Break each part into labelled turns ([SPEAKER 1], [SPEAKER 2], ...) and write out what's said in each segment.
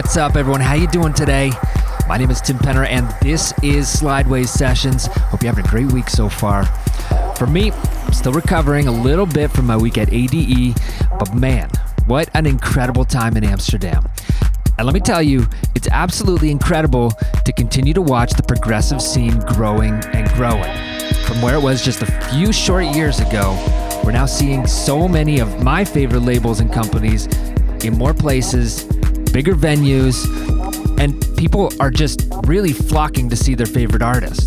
[SPEAKER 1] What's up, everyone? How you doing today? My name is Tim Penner, and this is Slideways Sessions. Hope you're having a great week so far. For me, I'm still recovering a little bit from my week at ADE, but man, what an incredible time in Amsterdam. And let me tell you, it's absolutely incredible to continue to watch the progressive scene growing and growing. From where it was just a few short years ago, we're now seeing so many of my favorite labels and companies in more places, bigger venues, and people are just really flocking to see their favorite artists.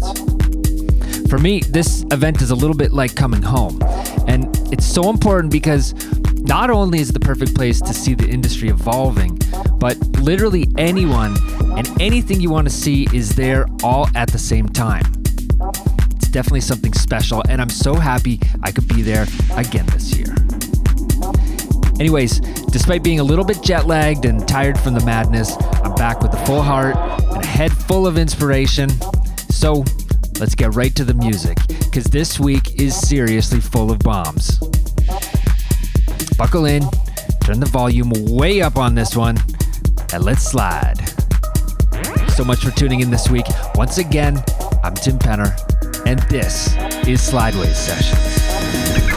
[SPEAKER 1] For me, this event is a little bit like coming home. And it's so important because not only is the perfect place to see the industry evolving, but literally anyone and anything you want to see is there all at the same time. It's definitely something special, and I'm so happy I could be there again this year. Anyways, despite being a little bit jet lagged and tired from the madness, I'm back with a full heart and a head full of inspiration. So let's get right to the music, because this week is seriously full of bombs. Buckle in, turn the volume way up on this one, and let's slide. So much for tuning in this week. Once again, I'm Tim Penner, and this is Slideways Sessions.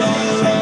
[SPEAKER 1] so long.